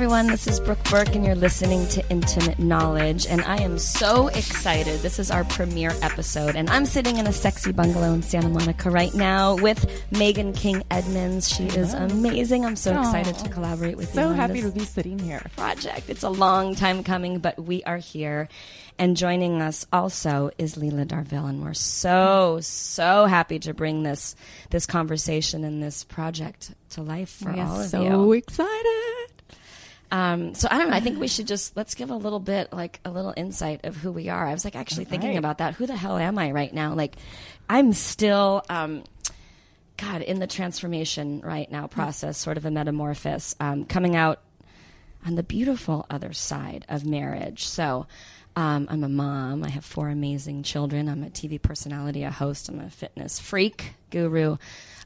Everyone. This is Brooke Burke, and you're listening to Intimate Knowledge. And I am so excited. This is our premiere episode, and I'm sitting in a sexy bungalow in Santa Monica right now with Meghan King Edmonds. She is amazing. I'm so excited to collaborate with you. So happy to be sitting here. project. It's a long time coming, but we are here. And joining us also is Leela Darville, and we're so so happy to bring this this conversation and this project to life for We all of so you. excited. Um, so I don't know. I think we should just let's give a little bit, like a little insight of who we are. I was like actually thinking right. about that. Who the hell am I right now? Like, I'm still, um, God, in the transformation right now process, sort of a metamorphosis, um, coming out on the beautiful other side of marriage. So. Um, I'm a mom. I have four amazing children. I'm a TV personality, a host. I'm a fitness freak, guru.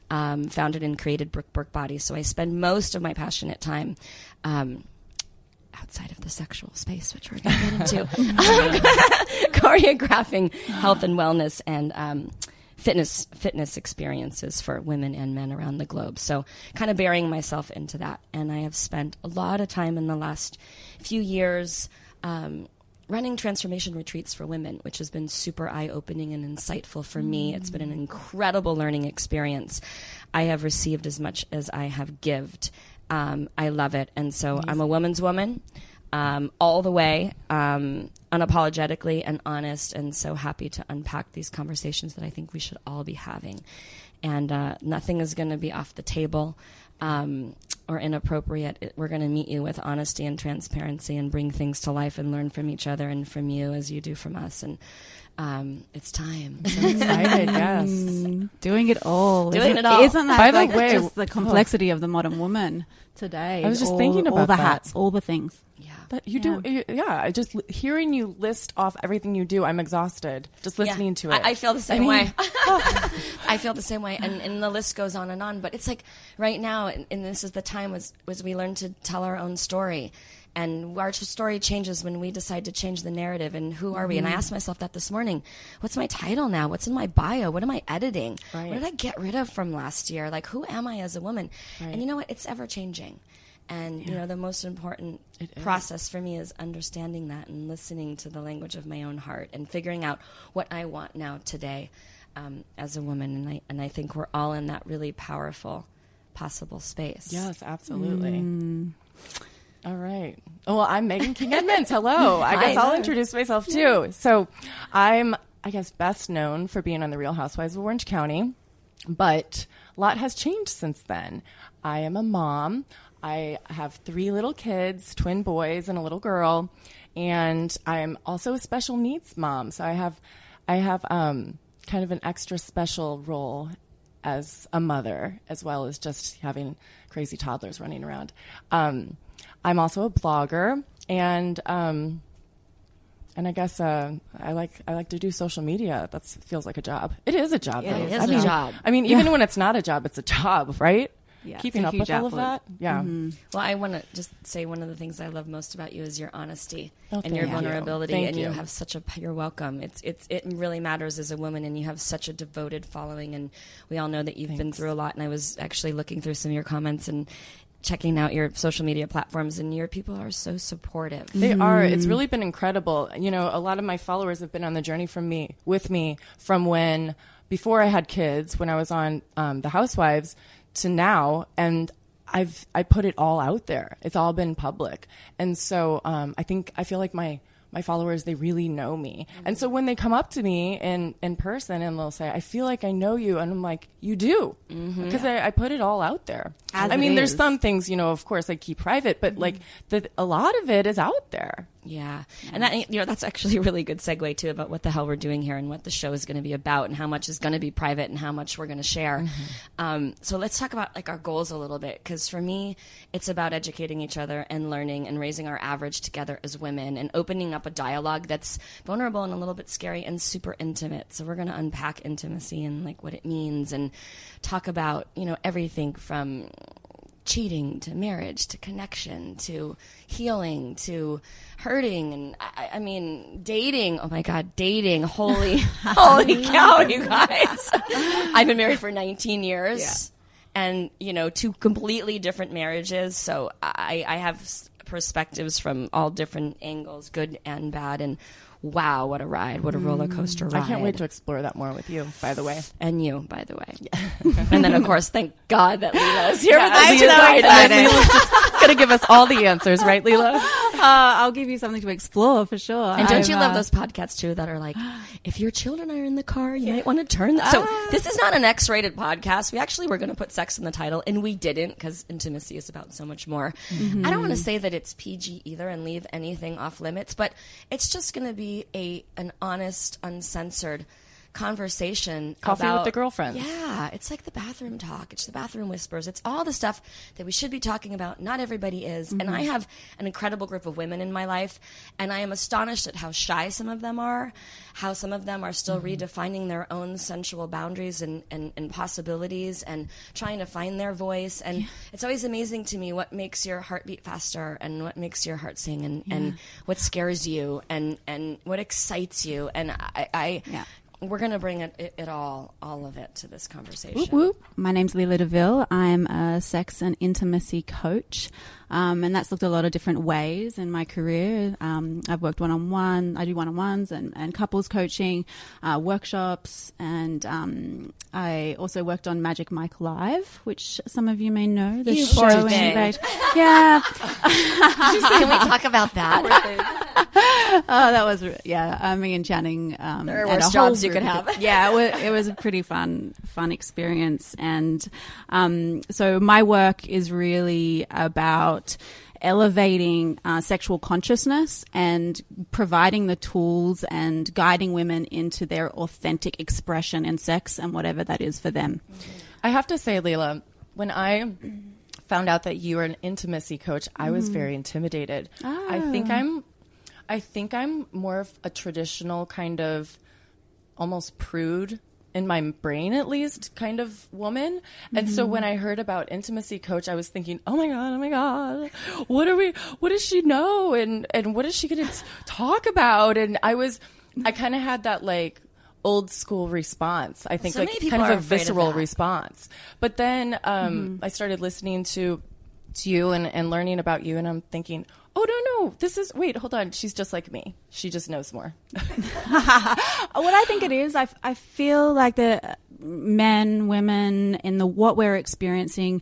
Um, founded and created Burke Body. So I spend most of my passionate time um, outside of the sexual space, which we're going to get into, choreographing health and wellness and um, fitness fitness experiences for women and men around the globe. So, kind of burying myself into that, and I have spent a lot of time in the last few years. Um, Running transformation retreats for women, which has been super eye opening and insightful for me. It's been an incredible learning experience. I have received as much as I have gived. Um, I love it. And so I'm a woman's woman um, all the way, um, unapologetically and honest, and so happy to unpack these conversations that I think we should all be having. And uh, nothing is going to be off the table um, or inappropriate. We're going to meet you with honesty and transparency and bring things to life and learn from each other and from you as you do from us. And um, it's time. Excited, yes. Doing it all. Doing isn't, it all. Isn't that By the like way- just the complexity of the modern woman today? I was just all, thinking all about the that. hats, all the things. Yeah. That you do, you- yeah. I Just hearing you list off everything you do, I'm exhausted just listening Yeah. to it. I, I feel the same mean- way. I feel the same way, and, and the list goes on and on. But it's like right now, and, and this is the time was was we learn to tell our own story, and our story changes when we decide to change the narrative. And who are we? Mm-hmm. And I asked myself that this morning. What's my title now? What's in my bio? What am I editing? Right. What did I get rid of from last year? Like who am I as a woman? Right. And you know what? It's ever changing. And you know the most important process for me is understanding that and listening to the language of my own heart and figuring out what I want now today um, as a woman. And I and I think we're all in that really powerful possible space. Yes, absolutely. Mm. All right. Well, I'm Meghan King Edmonds. Hello. I guess Hi. I'll introduce myself too. So, I'm, I guess, best known for being on The Real Housewives of Orange County, but a lot has changed since then. I am a mom. I have three little kids, twin boys and a little girl, and I'm also a special needs mom. So I have, I have um, kind of an extra special role as a mother, as well as just having crazy toddlers running around. Um, I'm also a blogger, and um, and I guess uh, I like I like to do social media. That feels like a job. It is a job. It though. is I a mean, job. I mean, even when it's not a job, it's a job, right? Yeah, Keeping up huge with all of that. Yeah. Well, I want to just say one of the things I love most about you is your honesty Oh, and your thank you. vulnerability, and you. you. have such a. You're welcome. It's it's it really matters as a woman, and you have such a devoted following, and we all know that you've been through a lot. And I was actually looking through some of your comments and checking out your social media platforms, and your people are so supportive. They are. It's really been incredible. You know, a lot of my followers have been on the journey from me, with me, from when before I had kids, when I was on um, The Housewives, to now, and I've I put it all out there. It's all been public, and so um, I think I feel like my my followers they really know me, and so when they come up to me in in person and they'll say, "I feel like I know you," and I'm like, "You do," because I, I put it all out there. As I mean, there's some things, you know, of course, I keep private, but like the, a lot of it is out there. Yeah. And that you know that's actually a really good segue too about what the hell we're doing here and what the show is going to be about and how much is going to be private and how much we're going to share. Um, so let's talk about like our goals a little bit because for me it's about educating each other and learning and raising our average together as women and opening up a dialogue that's vulnerable and a little bit scary and super intimate. So we're going to unpack intimacy and like what it means and talk about, you know, everything from cheating to marriage to connection to healing to hurting and I, I mean dating. Oh my god dating. Holy holy cow you guys. I've been married for 19 years and you know two completely different marriages. So i i have perspectives from all different angles good and bad and wow what a ride what a mm. roller coaster ride I can't wait to explore that more with you, by the way. and you, by the way. and then, of course, thank God that Leela is here with us. Tonight. excited. Leela's just going to give us all the answers, right, Leela? Uh, I'll give you something to explore for sure. And don't I'm, you love uh, those podcasts too that are like, if your children are in the car, you might want to turn. The- so this is not an X-rated podcast. We actually were going to put sex in the title, and we didn't because intimacy is about so much more. I don't want to say that it's PG either and leave anything off limits, but it's just going to be a an honest, uncensored conversation. Coffee with about- the girlfriends. Yeah, it's like the bathroom talk. It's the bathroom whispers. It's all the stuff that we should be talking about. Not everybody is. And I mm-hmm. have an incredible group of women in my life, and I am astonished at how shy some of them are, how some of them are still mm-hmm. redefining their own sensual boundaries and, and, and possibilities and trying to find their voice. And it's always amazing to me what makes your heart beat faster and what makes your heart sing and, and what scares you and, and what excites you. And I, I Yeah. We're going to bring it, it, it all, all of it to this conversation. whoop My name's Leela DeVille. I'm a sex and intimacy coach. Um, and that's looked a lot of different ways in my career. Um, I've worked one on one, I do one on ones and, and couples coaching, uh, workshops, and um, I also worked on Magic Mike Live, which some of you may know. The You show in. Yeah. Can we talk about that? Oh, that was yeah. Uh, me and Channing. Um, There are worse jobs you could have. Yeah, it was, it was a pretty fun, fun experience, and um, so my work is really about elevating uh, sexual consciousness and providing the tools and guiding women into their authentic expression in sex and whatever that is for them. I have to say, Leila, when I found out that you were an intimacy coach, I was very intimidated. I think I'm, I think I'm more of a traditional kind of, almost prude in my brain at least kind of woman. And so when i heard about intimacy coach i was thinking oh my god oh my god. What are we what does she know? And and what is she going to talk about? And i was i kind of had that like old school response. I think So like kind of a afraid of visceral response. But then um i started listening to to you and, and learning about you and i'm thinking oh no no. This is wait hold on. She's just like me. She just knows more. What I think it is, I, I feel like the men, women, in the what we're experiencing,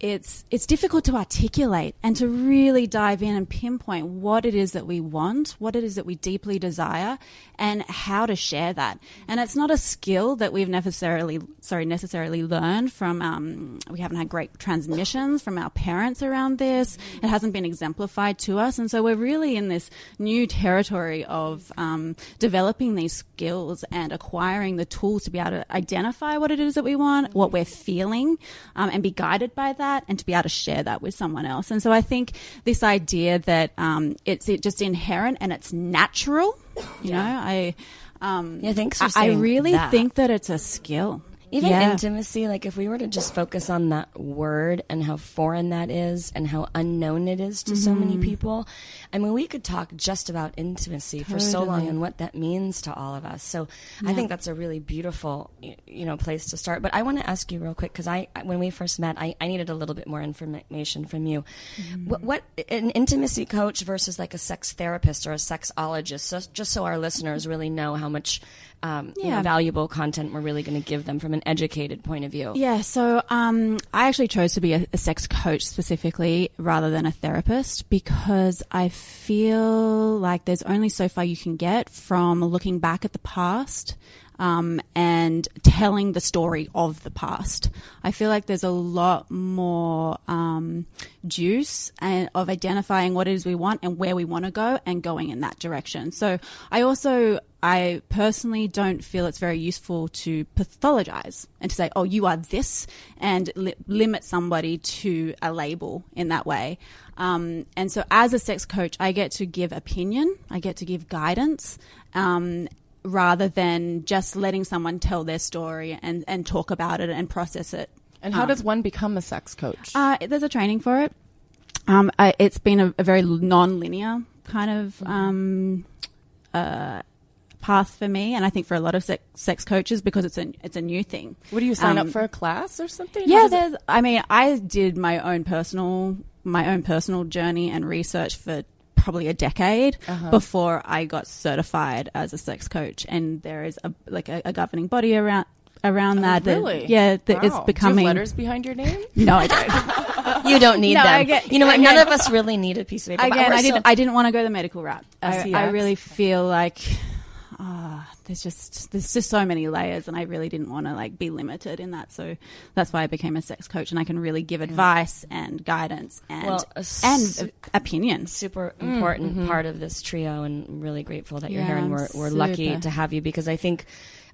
it's it's difficult to articulate and to really dive in and pinpoint what it is that we want, what it is that we deeply desire, and how to share that. And it's not a skill that we've necessarily sorry necessarily learned from. Um, we haven't had great transmissions from our parents around this. It hasn't been exemplified to us, and so we're really in this new territory of um, developing these skills and acquiring the tools to be able to identify what it is that we want, what we're feeling, um, and be guided by that, that and to be able to share that with someone else. And so I think this idea that um, it's it just inherent and it's natural, you know, I. Um, Yeah, thanks I, I really that. think that it's a skill. Even Yeah. intimacy, like if we were to just focus on that word and how foreign that is and how unknown it is to so Mm-hmm. many people, I mean, we could talk just about intimacy for so long and what that means to all of us. So I think that's a really beautiful, you know, place to start. But I want to ask you real quick because I, when we first met, I, I needed a little bit more information from you. Mm-hmm. What, what an intimacy coach versus like a sex therapist or a sexologist, so, just so our listeners really know how much. Um, you know, valuable content we're really going to give them from an educated point of view. Yeah, so um, I actually chose to be a, a sex coach specifically rather than a therapist because I feel like there's only so far you can get from looking back at the past um, and telling the story of the past. I feel like there's a lot more um, juice and of identifying what it is we want and where we want to go and going in that direction. So I also I personally don't feel it's very useful to pathologize and to say, oh, you are this, and li- limit somebody to a label in that way. Um, and so, as a sex coach, I get to give opinion, I get to give guidance. Um, rather than just letting someone tell their story and, and talk about it and process it And how does one become a sex coach? uh, there's a training for it. Um, I, it's been a, a very non-linear kind of um, uh, path for me, and I think for a lot of sex, sex coaches because it's a it's a new thing. What do you sign um, up for a class or something? How Yeah, does it- there's. I mean, I did my own personal my own personal journey and research for probably a decade Uh-huh. before I got certified as a sex coach, and there is a like a, a governing body around around that. that- Oh, really? yeah, that is Wow. becoming. Do you have letters behind your name? No, I don't. You don't need No, them. I get- you know what? again- None of us really need a piece of paper. Again, we're I didn't. I didn't want to go the medical route. I, I really feel like ah, there's just there's just so many layers, and I really didn't want to like be limited in that. So that's why I became a sex coach, and I can really give advice and guidance and Well, a s- and opinions. super important part of this trio, and really grateful that you're Yeah, here. And we're we're lucky to have you because I think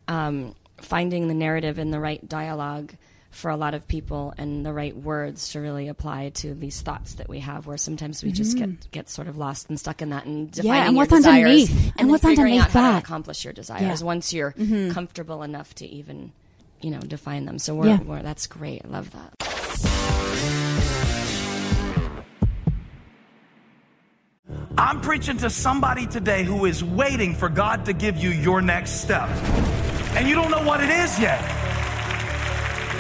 um, finding the narrative and the right dialogue for a lot of people and the right words to really apply to these thoughts that we have where sometimes we just get get sort of lost and stuck in that and defining and your what's desires underneath, and, and then what's figuring underneath out how to that. accomplish your desires Yeah. Mm-hmm. once you're comfortable enough to even you know define them so we're, Yeah. we're that's great i love that I'm preaching to somebody today who is waiting for God to give you your next step. And you don't know what it is yet.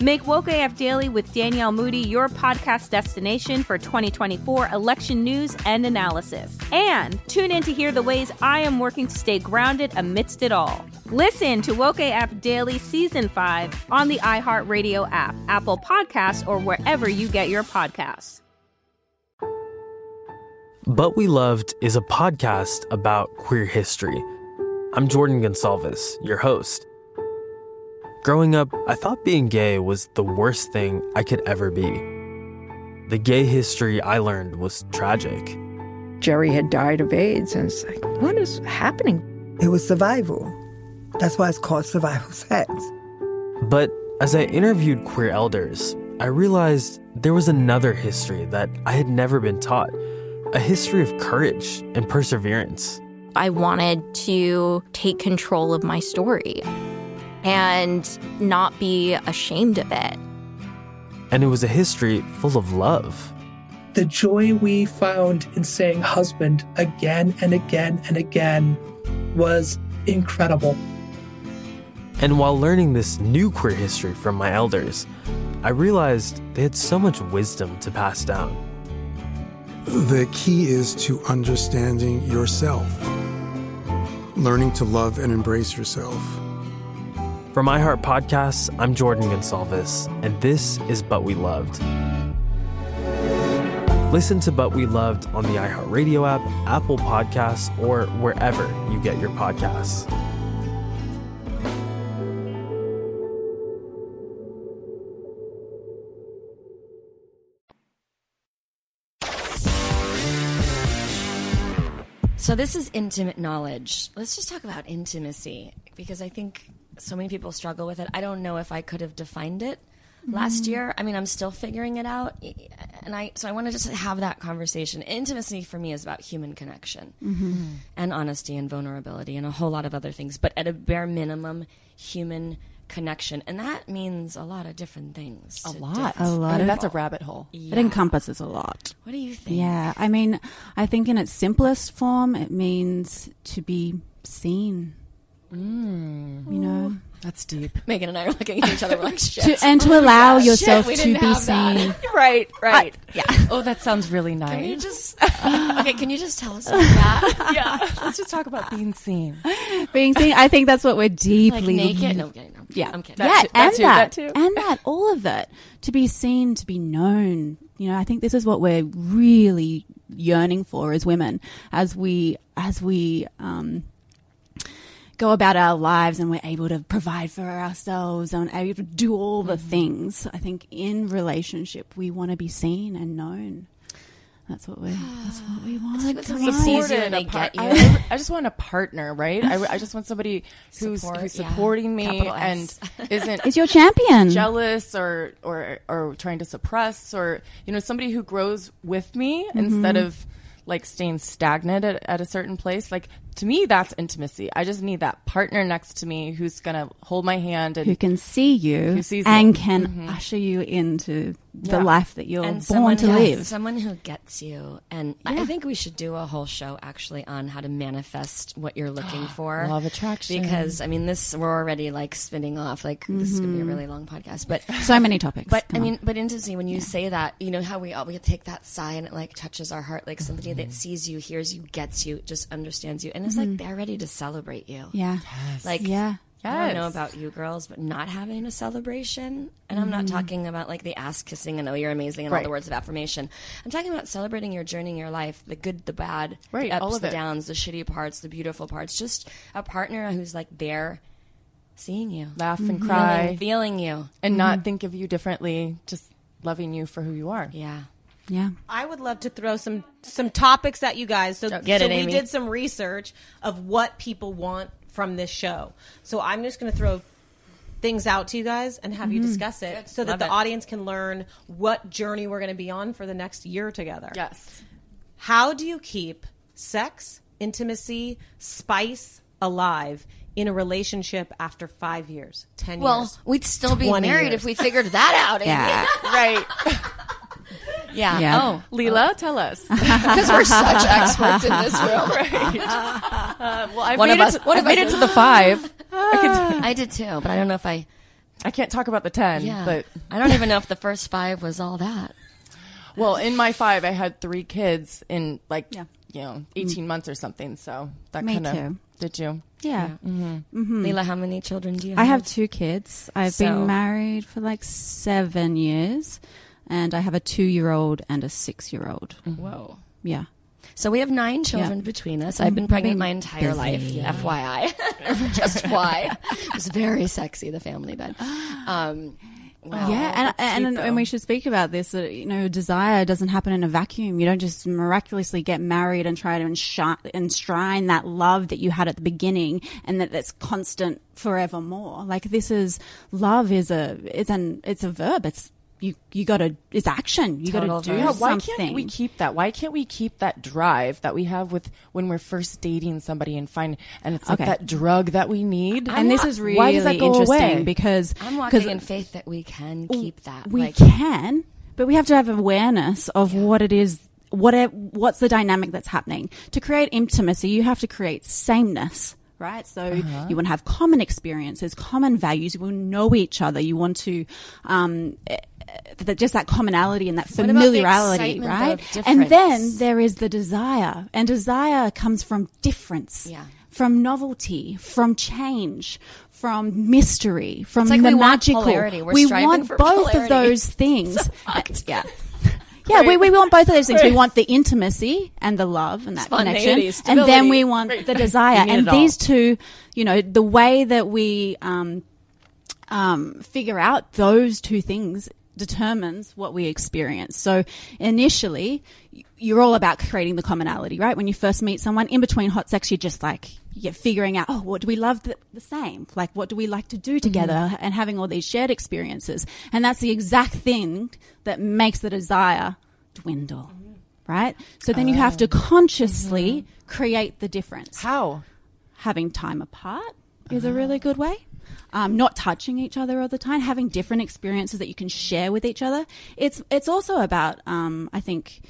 Make Woke AF Daily with Danielle Moody your podcast destination for 2024 election news and analysis. And tune in to hear the ways I am working to stay grounded amidst it all. Listen to Woke AF Daily Season 5 on the iHeartRadio app, Apple Podcasts, or wherever you get your podcasts. But We Loved is a podcast about queer history. I'm Jordan Gonsalves, your host. Growing up, I thought being gay was the worst thing I could ever be. The gay history I learned was tragic. Jerry had died of AIDS, and it's like, what is happening? It was survival. That's why it's called survival sex. But as I interviewed queer elders, I realized there was another history that I had never been taught a history of courage and perseverance. I wanted to take control of my story and not be ashamed of it. And it was a history full of love. The joy we found in saying husband again and again and again was incredible. And while learning this new queer history from my elders, I realized they had so much wisdom to pass down. The key is to understanding yourself, learning to love and embrace yourself. From iHeart Podcasts, I'm Jordan Gonsalves, and this is But We Loved. Listen to But We Loved on the iHeartRadio app, Apple Podcasts, or wherever you get your podcasts. So this is intimate knowledge. Let's just talk about intimacy because I think so many people struggle with it. I don't know if I could have defined it last Mhm. year. I mean, I'm still figuring it out, and I so I want to just have that conversation. Intimacy for me is about human connection Mhm. and honesty and vulnerability and a whole lot of other things, but at a bare minimum, human connection, and that means a lot of different things. A lot. A lot. I mean, that's a rabbit hole. It encompasses a lot. What do you think? Yeah, I mean, I think in its simplest form, it means to be seen. Mm. You know, That's deep. Megan and I are looking at each other. Like, shit. To- and to allow Shit, yourself we to be seen. right, right. yeah. Oh, that sounds really nice. Can you just okay? Can you just tell us about that? yeah. Let's just talk about being seen. being seen. I think that's what we're deeply Like naked? No, I'm kidding. No. Yeah, I'm kidding. Yeah, That and too, that, that too. and that, all of it. To be seen, to be known. You know, I think this is what we're really yearning for as women, as we as we um, go about our lives and we're able to provide for ourselves and able to do all the Mm-hmm. things. I think in relationship we want to be seen and known. That's what we. That's what we want. like when Come somebody on. Supported, and a par- get you. I, I just want a partner, right? I, I just want somebody who's, Support, who's yeah. supporting me and isn't Is your champion. jealous or, or or trying to suppress or you know somebody who grows with me instead Mhm. of like staying stagnant at, at a certain place. Like to me, that's intimacy. I just need that partner next to me who's gonna hold my hand and who can see you Who sees and me. can Mhm. usher you into the Yeah. life that you're and born someone, to yes, live. Someone who gets you. And I I think we should do a whole show actually on how to manifest what you're looking for. Law of attraction. Because I mean, this we're already like spinning off. Like this is gonna be a Mhm. really long podcast, but So many topics. But I Come on. mean, but intimacy. When you say that, you know how we all we take that sigh and it like touches our heart, like somebody that sees you, hears you, gets you, just understands you, and it's like Mhm. they're ready to celebrate you. Yeah. Like Yeah. I don't know about you girls, but not having a celebration, and I'm not Mhm. talking about like the ass kissing and oh you're amazing and all the words of affirmation. I'm talking about celebrating your journey in your life, the good, the bad, Right, the ups, all of the it. downs, the shitty parts, the beautiful parts. Just a partner who's like there, seeing you, laugh and feeling- cry feeling you, and not think of you differently, just loving you for who you are. Yeah. Yeah. I would love to throw some some topics at you guys. So, Get so it, we Amy. did some research of what people want from this show. So I'm just going to throw things out to you guys and have you Mhm. discuss it so that Love the it. audience can learn what journey we're going to be on for the next year together. Yes. How do you keep sex, intimacy, spice alive in a relationship after 5 years, 10 Well, years? Well, we'd still be married years? if we figured that out. Amy. Yeah. right. Yeah. Yeah. Oh, Leela, tell us. because we're such experts in this room. Right. Uh, well, I've One made, of it, us- to, one I've of made it to the five. I, I did too, but I don't know if I. I can't talk about the ten, Yeah, but I don't even know if the first five was all that. well, in my five, I had three kids in like Yeah. you know eighteen months or something. So that kind of did you? Yeah. Mm-hmm. Mhm. Leila, how many children do you have? I have two kids. I've So- been married for like seven years, and I have a two-year-old and a six-year-old. Whoa. Yeah. So we have nine children Yeah. between us. I've been pregnant my entire life. busy. FYI, just why it was very sexy. The family bed. Um, wow. yeah, and and, and, we should speak about this. That you know, desire doesn't happen in a vacuum. You don't just miraculously get married and try to enshrine, enshrine that love that you had at the beginning, and that that's constant forevermore. Like this is love is a it's an it's a verb. It's you you got to it's action. You gotta do verb. Yeah, why something. can't we keep that? Why can't we keep that drive that we have with when we're first dating somebody and find and it's like that drug that we need? and this is really why does that go interesting away? because I'm walking in faith that we can keep that. we like, can, but we have to have awareness of what it is. What it, what's the dynamic that's happening to create intimacy? You have to create sameness, right? So Uh-huh. you want to have common experiences, common values. You want to know each other. You want to um, that just that commonality and that about the familiarity, right? And then there is the desire, and desire comes from difference. Yeah. From novelty, from change, from mystery, from like the we want magical. We're we want both polarity. of those things. So yeah. Yeah, we, we want both of those things. We want the intimacy and the love and that connection. And then we want the desire. And these two, you know, the way that we um, um, figure out those two things determines what we experience. So initially, you're all about creating the commonality, right? When you first meet someone, in between hot sex, you're just like, you're figuring out, oh, what do we love the, the same? Like, what do we like to do mm-hmm. together? And having all these shared experiences. And that's the exact thing that makes the desire dwindle, mm-hmm. right? So then you oh. have to consciously mm-hmm. create the difference. How? Having time apart is a ah. really good way. Um, not touching each other all the time, having different experiences that you can share with each other. It's it's also about um, I think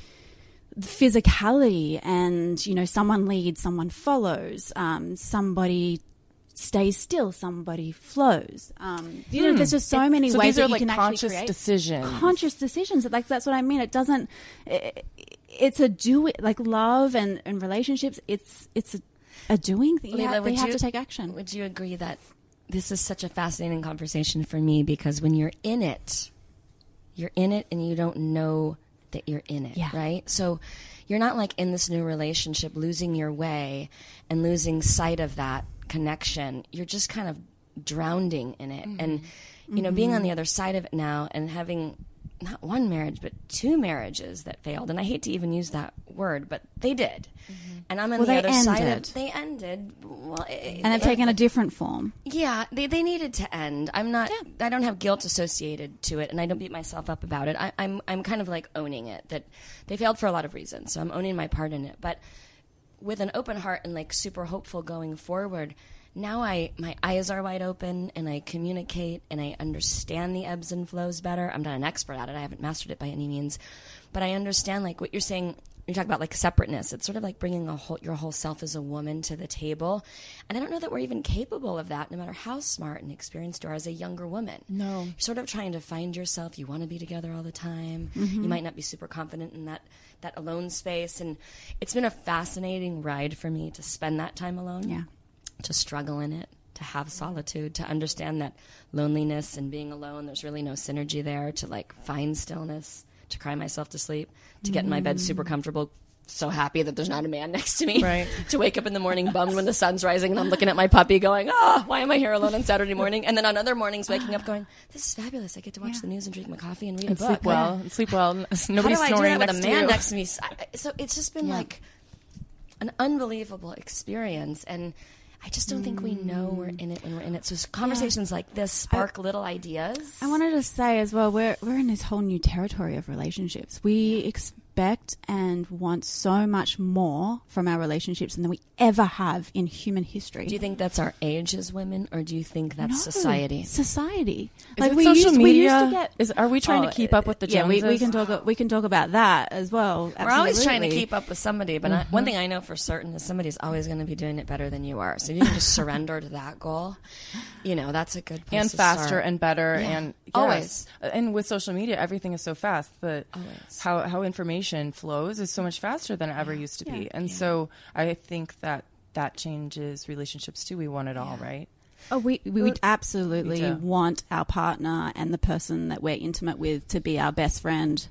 physicality and you know someone leads, someone follows, um, somebody stays still, somebody flows. Um, you know, Hmm. there's just so It- many so ways these are that you like can actually conscious create decisions. Conscious decisions. Like that's what I mean. It doesn't. It, it's a do like love and, and relationships. It's it's a, a doing thing. You have, they have you- to take action. Would you agree that this is such a fascinating conversation for me because when you're in it, you're in it and you don't know that you're in it, Yeah. right? So you're not like in this new relationship losing your way and losing sight of that connection. You're just kind of drowning in it. And you know, being on mm-hmm. the other side of it now and having not one marriage but two marriages that failed and I hate to even use that word, but they did. Mm-hmm. And I'm on Well, the they other side of ended. they ended. Well, it- and they've it- taken a different form. yeah, they, they needed to end. I'm not. Yeah. I don't have guilt associated to it, and I don't beat myself up about it. I, I'm I'm kind of like owning it that they failed for a lot of reasons. So I'm owning my part in it, but with an open heart and like super hopeful going forward. Now I my eyes are wide open and I communicate and I understand the ebbs and flows better. I'm not an expert at it. I haven't mastered it by any means, but I understand like what you're saying you talk about like separateness. It's sort of like bringing a whole, your whole self as a woman to the table. And I don't know that we're even capable of that, no matter how smart and experienced you are as a younger woman. No. You're sort of trying to find yourself. You want to be together all the time. Mhm. You might not be super confident in that, that alone space. And it's been a fascinating ride for me to spend that time alone. Yeah. To struggle in it. To have solitude, to understand that loneliness and being alone, there's really no synergy there. To like find stillness, to cry myself to sleep, to get in my bed super comfortable, so happy that there's not a man next to me. Right. to wake up in the morning bummed when the sun's rising and I'm looking at my puppy going, ah, why am I here alone on Saturday morning? And then on other mornings waking up going, this is fabulous. I get to watch the news and drink my coffee and read And a book. sleep well. And sleep well. Nobody's How do I do snoring that next with a man next to me? So it's just been like an unbelievable experience, and I just don't think we know we're in it when we're in it. So conversations like this spark little ideas. I wanted to say as well, we're we're in this whole new territory of relationships. We expect and want so much more from our relationships than we ever have in human history. Do you think that's our age as women, or do you think that's No, society? Society. Is it social media? Is- are we trying to Oh, keep up with the Yeah, we, we can talk. We can talk about that as well. We're always trying to keep up with somebody, but I, one Mhm. thing I know for certain is somebody's always going to be doing it better than you are. So if you can just surrender to that goal, you know that's a good place and to faster start. and better Yeah. and yes. always. and with social media everything is so fast that Always. how how information flows is so much faster than it ever used to be and so i think that that changes relationships too we want it all right Oh, we we would absolutely Me too. want our partner and the person that we're intimate with to be our best friend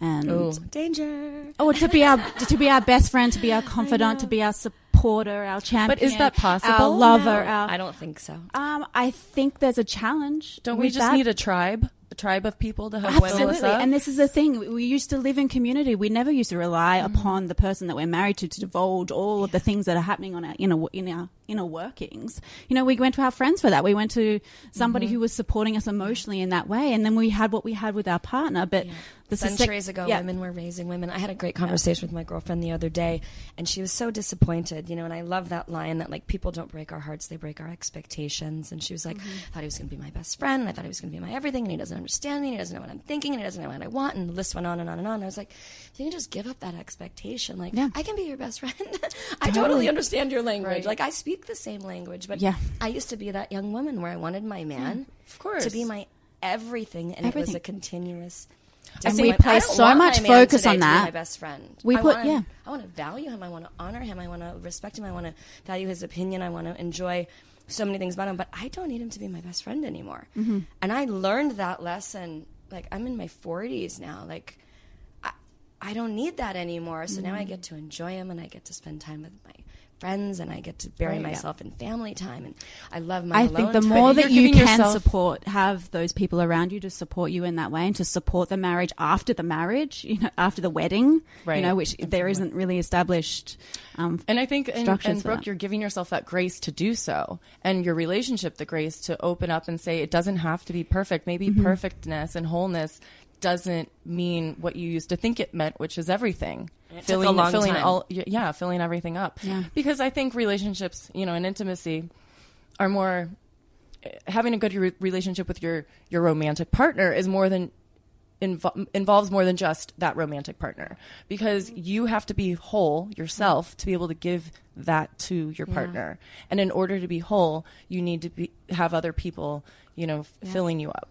and Ooh, danger. Oh, to be our to be our best friend, to be our confidant, to be our supporter, our champion. But is that possible? Our possible? lover. No. Our, I don't think so. um, I think there's a challenge. Don't we just that. need a tribe? Tribe of people to help Absolutely. us up? And this is the thing. We used to live in community. We never used to rely Mm-hmm. upon the person that we're married to to divulge all of the things that are happening on our inner in our inner workings. You know, we went to our friends for that. We went to somebody Mm-hmm. who was supporting us emotionally in that way, and then we had what we had with our partner. But the success- Centuries ago, yeah. women were raising women. I had a great conversation with my girlfriend the other day, and she was so disappointed, you know. And I love that line that like people don't break our hearts; they break our expectations. And she was like, Mm-hmm. "I thought he was going to be my best friend, and I thought he was going to be my everything, and he doesn't understand me, and he doesn't know what I'm thinking, and he doesn't know what I want." And the list went on and on and on. And I was like, "You can just give up that expectation. Like, I can be your best friend. I totally Totally. understand your language. Right. Like, I speak the same language, but Yeah. I used to be that young woman where I wanted my man, of course. to be my everything, and it was a continuous." And we place so much focus on that. my best friend. We I put- want, yeah. I want to value him. I want to honor him. I want to respect him. I want to value his opinion. I want to enjoy so many things about him. But I don't need him to be my best friend anymore. Mhm. And I learned that lesson. Like I'm in my 40s now. Like I, I don't need that anymore. So now I Mhm. get to enjoy him, and I get to spend time with my friends, and I get to bury Right, yeah. myself in family time. And I love my. I alone think the time. more that you can yourself- support, have those people around you to support you in that way, and to support the marriage after the marriage, you know, after the wedding, right. you know, which there isn't really established. Um, And I think, and, structures and Brooke, that. you're giving yourself that grace to do so, and your relationship the grace to open up and say it doesn't have to be perfect. Maybe Mhm. perfectness and wholeness doesn't mean what you used to think it meant, which is everything. It took a filling, filling time. all, yeah, filling everything up. Yeah. Because I think relationships, you know, and intimacy are more eh, having a good re- relationship with your your romantic partner is more than invo- involves more than just that romantic partner because mm-hmm. you have to be whole yourself to be able to give that to your Yeah. partner and in order to be whole you need to be have other people you know f- Yeah. filling you up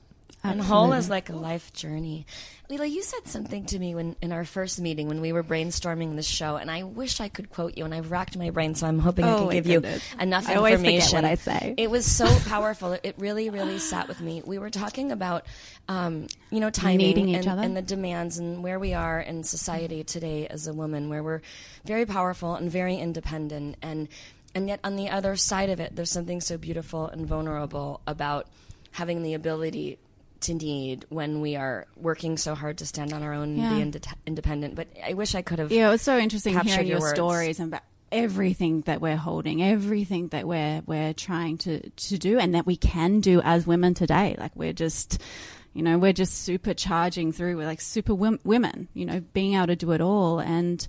And whole is like a life journey. Lila, you said something to me when in our first meeting when we were brainstorming this show, and I wish I could quote you, and I've racked my brain, so I'm hoping I Oh, can my give you goodness. enough I information. what I say. It was so powerful. It really, really sat with me. We were talking about, um, you know, timing and, and the demands and where we are in society today as a woman, where we're very powerful and very independent, and and yet on the other side of it, there's something so beautiful and vulnerable about having the ability to need when we are working so hard to stand on our own and Yeah. be inde- independent. But I wish I could have. Yeah, it's so interesting hearing your, words. stories and about everything that we're holding, everything that we're we're trying to to do, and that we can do as women today. Like we're just, you know, we're just supercharging through. We're like super women, you know, being able to do it all, and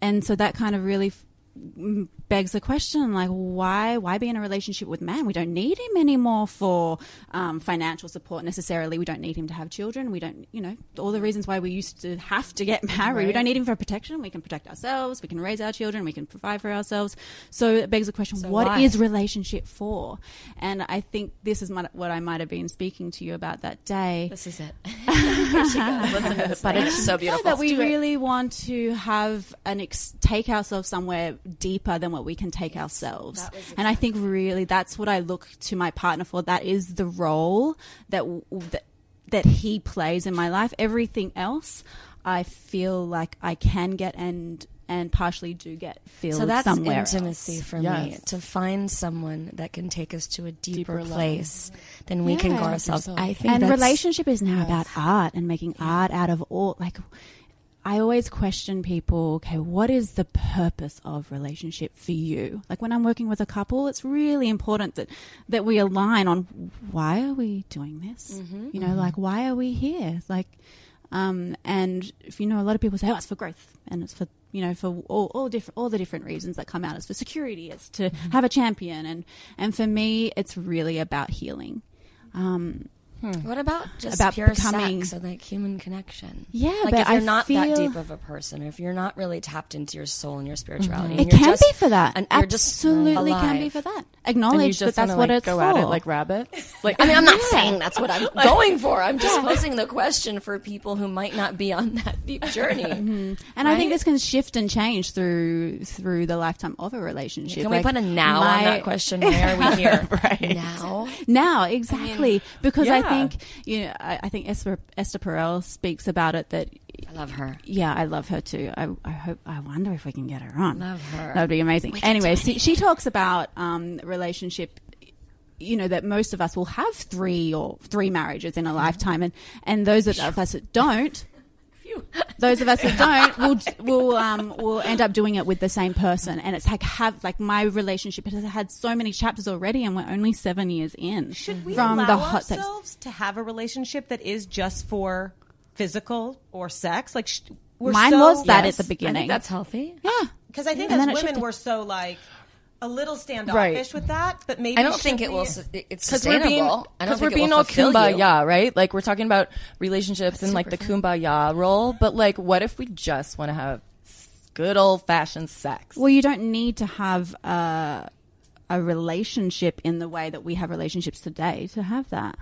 and so that kind of really. Begs the question like why why be in a relationship with man we don't need him anymore for um, financial support necessarily. We don't need him to have children. We don't you know all the reasons why we used to have to get married. We don't need him for protection. We can protect ourselves. We can raise our children. We can provide for ourselves. So it begs the question So what why? is relationship for? And i think this is my, what i might have been speaking to you about that day. This is it. Here she goes. Listen to this but it's so beautiful. that we Let's do it. really want to have an ex- take ourselves somewhere deeper than what we can take ourselves. that And I think really that's what I look to my partner for. That is the role that that, that he plays in my life. Everything else, I feel like I can get and and partially do get feel So that's somewhere intimacy else. for me to find someone that can take us to a deeper, Deeper level. place than we can go ourselves. Yourself. I think and that's- relationship is now about art and making art out of all like I always question people, okay, what is the purpose of relationship for you? Like when I'm working with a couple, it's really important that that we align on why are we doing this? Mm-hmm. You know, like why are we here? Like um and if you know a lot of people say, Oh, it's for growth and it's for you know, for all, all different all the different reasons that come out. It's for security, it's to Mm-hmm. have a champion and and for me it's really about healing. Um What about just About pure becoming- sex and like human connection? Yeah, like but if you're I not that deep of a person, or if you're not really tapped into your soul and your spirituality, It and you're can just- be for that. and Absolutely can be for that. Acknowledge that that's wanna, what like, it's go for. at it like rabbits like I mean, I'm not Yeah. saying that's what I'm going for. I'm just posing the question for people who might not be on that deep journey. Mhm. And I think this can shift and change through through the lifetime of a relationship. Can Like, we put a now on that question? Why are we here Right. now? now exactly because I yeah. Think you know I, I think Esther, Esther Perel speaks about it that I love her. Yeah, I love her too. I, I hope. I wonder if we can get her on. Love her. That'd be amazing. We Anyway, she, she talks about um, relationship. You know that most of us will have three or three marriages in a lifetime, and and those of us that don't, those of us that don't will will um will end up doing it with the same person, and it's like have like my relationship has had so many chapters already, and we're only seven years in Should we from allow the hot sex. ourselves to have a relationship that is just for physical or sex? Like, sh- we're Mine so- was that at the beginning. that's healthy. Yeah, Because I think And as women, shifted. we're so like a little standoffish with that. But maybe I don't should think it we- will. s- It's Because we're being, sustainable. I don't because we're think it being will all fulfill you. kumbaya, right? Like we're talking about relationships and like the kumbaya role, but like, what if we just want to have good old fashioned sex? Well, you don't need to have a, a relationship in the way that we have relationships today to have that.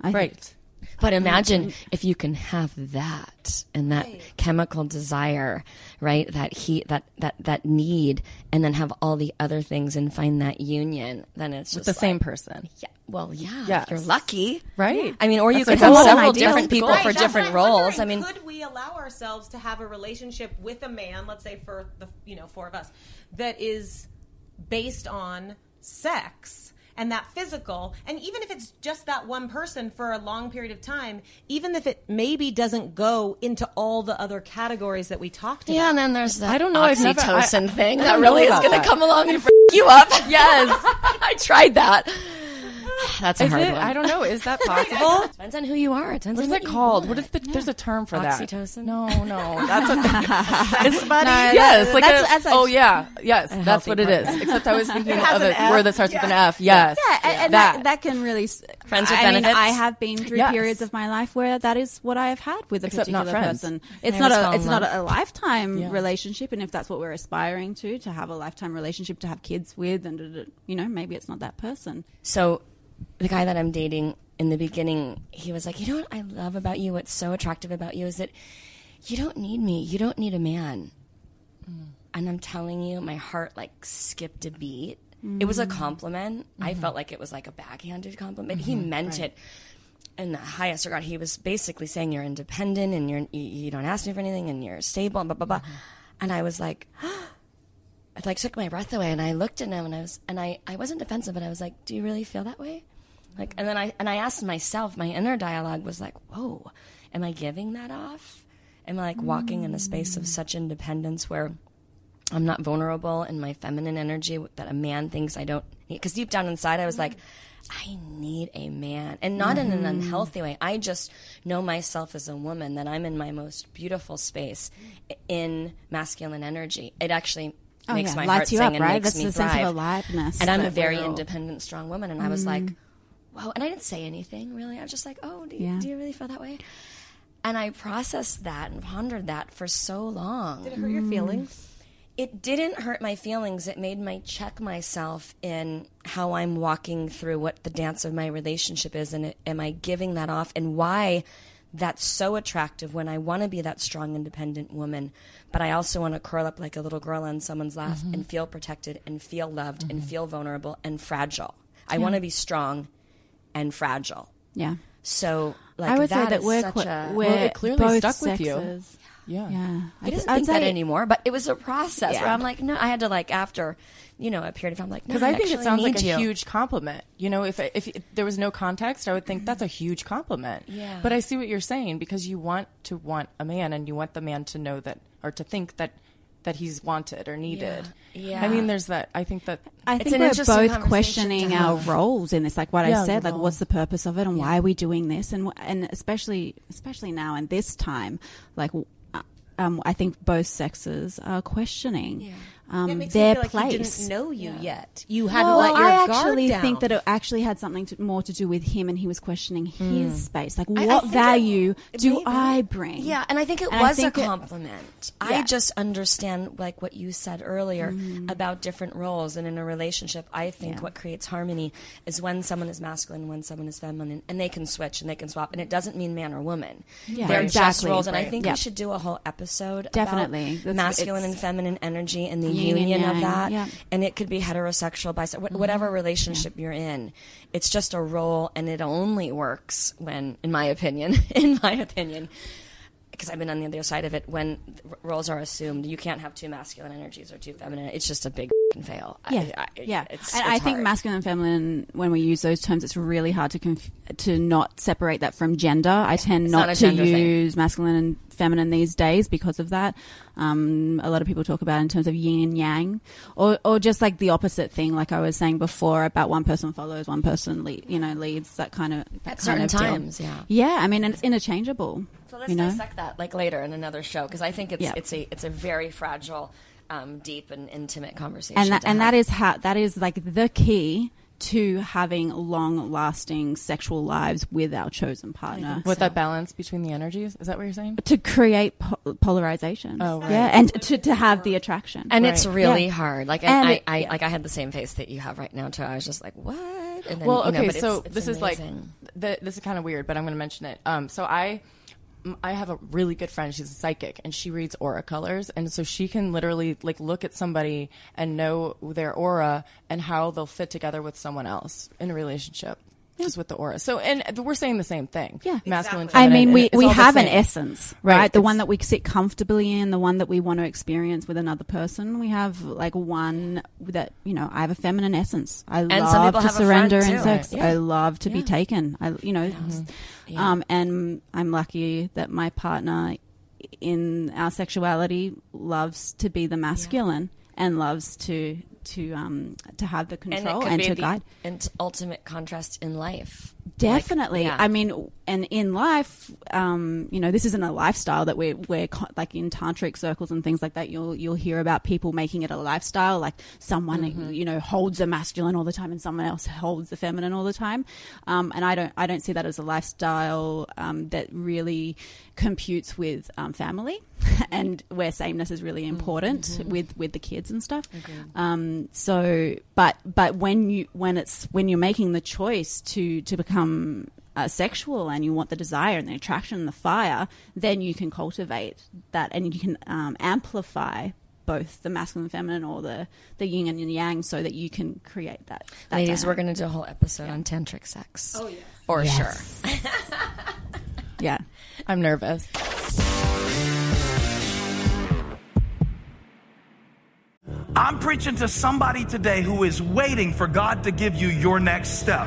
I right. But mm-hmm. imagine mm-hmm. if you can have that and that chemical desire, right? That heat, that that that need, and then have all the other things and find that union. Then it's With just the same person. Yeah. Well, yeah. Yes. If you're lucky, Right. I mean, or you That's could have several different people Right, for that's different roles. I mean, could we allow ourselves to have a relationship with a man, let's say for the you know four of us, that is based on sex and that physical, and even if it's just that one person for a long period of time, even if it maybe doesn't go into all the other categories that we talked about. yeah. And then there's that I don't know, I've never- oxytocin I- thing I that really is going to come along and f- you up. yes, I tried that. That's a Is hard it? one. I don't know. Is that possible? Depends on who you are. Depends What is on it called? What is the? There's a term for that. Oxytocin? No, no, that's a. Sex buddy? No, yes, like that's- a, that's oh yeah, yes, that's what it is. Except I was thinking of a F. word that starts with an F. Yes, Yeah, and, and that. that. that can really Friends with I mean. I have been through Yes. periods of my life where that is what I have had with a Except particular person. It's not a it's not a lifetime relationship, and if that's what we're aspiring to, to have a lifetime relationship, to have kids with, and you know, maybe it's not that person. So, the guy that I'm dating in the beginning, he was like, "You know what I love about you? What's so attractive about you is that you don't need me. You don't need a man." Mm. And I'm telling you, my heart like skipped a beat. It was a mm. compliment. I mm-hmm. felt like it was like a backhanded compliment. He mm-hmm. meant it in the highest regard. He was basically saying you're independent and you're you, you don't ask me for anything and you're stable and blah blah blah. Mm-hmm. And I was like, it like took my breath away and I looked at him and I was and I, I wasn't defensive but I was like, Do you really feel that way? Like and then I and I asked myself, my inner dialogue was like, Whoa, am I giving that off? Am I like walking in a space of such independence where I'm not vulnerable in my feminine energy that a man thinks I don't need? Because deep down inside, I was like, I need a man. And not in an mm-hmm. unhealthy way. I just know myself as a woman that I'm in my most beautiful space in masculine energy. It actually Oh, makes yeah, my lights heart you sing up, and right? makes That's me the sense of thrive. aliveness And I'm a very we're independent, strong woman. And I was mm-hmm. like, whoa. And I didn't say anything really. I was just like, oh, do you, Yeah. do you really feel that way? And I processed that and pondered that for so long. Did it hurt your mm. feelings? It didn't hurt my feelings. It made me check myself in how I'm walking through what the dance of my relationship is, and it, am I giving that off, and why that's so attractive when I want to be that strong, independent woman, but I also want to curl up like a little girl on someone's lap Mm-hmm. and feel protected and feel loved and feel vulnerable and fragile. I want to be strong and fragile. Yeah. So, like I would say that that is we're, such qu- a we're Well, it clearly both stuck with you. Sexes. Yeah. Yeah. He doesn't I'd think that anymore, but it was a process Yeah. where I'm like, no, I had to like after, you know, a period of time, like, no, Because I think it sounds like a you. huge compliment. You know, if, if if there was no context, I would think that's a huge compliment. Yeah. But I see what you're saying because you want to want a man, and you want the man to know that or to think that that he's wanted or needed. Yeah. I mean, there's that. I think that I think an we're both questioning our roles in this, like what Yeah, I said, like role. what's the purpose of it and why are we doing this, and and especially especially now in this time, like w- um, I think both sexes are questioning um, It makes me their feel like place. he didn't know you yet. You hadn't well, let your I guard actually down. think that it actually had something to, more to do with him, and he was questioning his space. Like, I- I what value it- do maybe. I bring? Yeah, and I think it And was think a it- compliment. I just understand like what you said earlier Mm-hmm. about different roles, and in a relationship, I think what creates harmony is when someone is masculine, and when someone is feminine, and they can switch and they can swap, and it doesn't mean man or woman. Yeah. They're Right. just Exactly. roles, and I think Yep. we should do a whole episode Definitely. about masculine it's- and feminine energy and the Yin union of that, Yeah. and it could be heterosexual, bisexual, wh- mm-hmm. whatever relationship you're in. It's just a role, and it only works when, in my opinion, in my opinion, because I've been on the other side of it. When roles are assumed, you can't have two masculine energies or two feminine. It's just a big fail. Yeah, I, yeah. It's, and it's I think hard. masculine and feminine, when we use those terms, it's really hard to conf- to not separate that from gender. I tend It's not, not to gender thing. use masculine and feminine these days because of that. Um, a lot of people talk about it in terms of yin and yang, or or just like the opposite thing, like I was saying before about one person follows, one person lead, you know leads that kind of that At kind certain of deal. times, yeah. yeah. I mean, and it's interchangeable. So let's you know? dissect that like later in another show because I think it's Yeah. it's a it's a very fragile, um, deep and intimate conversation. and that and have. that is how that is like the key to having long lasting sexual lives with our chosen partner With that balance between the energies, is that what you're saying? to create po- polarization Oh, right. yeah and to, to have the attraction and it's really Yeah. hard. Like And and I, it- I yeah. like I had the same face that you have right now too. I was just like, what? And then, well, you know, okay, but so it's- it's this is like the, this is kind of weird, but I'm going to mention it. Um, so I. I have a really good friend. She's a psychic, and she reads aura colors, and so she can literally like look at somebody and know their aura and how they'll fit together with someone else in a relationship, just with the aura. So, and we're saying the same thing. Yeah, masculine. I feminine, mean, we, we have an essence, right? The it's- one that we sit comfortably in, the one that we want to experience with another person. We have like one that, you know, I have a feminine essence. I some love people to have surrender front, in too. sex. Yeah. I love to be taken. I, you know, um, and I'm lucky that my partner in our sexuality loves to be the masculine and loves to to um to have the and control and, be to the guide. int- ultimate contrast in life. Definitely. Like, yeah. I mean, and in life, um, you know, this isn't a lifestyle that we're, we're co- like in tantric circles and things like that. You'll you'll hear about people making it a lifestyle, like someone Mm-hmm. you know holds the masculine all the time and someone else holds the feminine all the time. Um, and I don't I don't see that as a lifestyle um, that really computes with um, family, and where sameness is really important Mm-hmm. with with the kids and stuff. Um, so, but but when you when it's when you're making the choice to to become uh, sexual and you want the desire and the attraction and the fire, then you can cultivate that and you can um, amplify both the masculine and feminine or the the yin and the yang so that you can create that. that Ladies, we're going to do a whole episode on tantric sex. Oh, yes. For Yes. sure. yeah. I'm nervous. I'm preaching to somebody today who is waiting for God to give you your next step.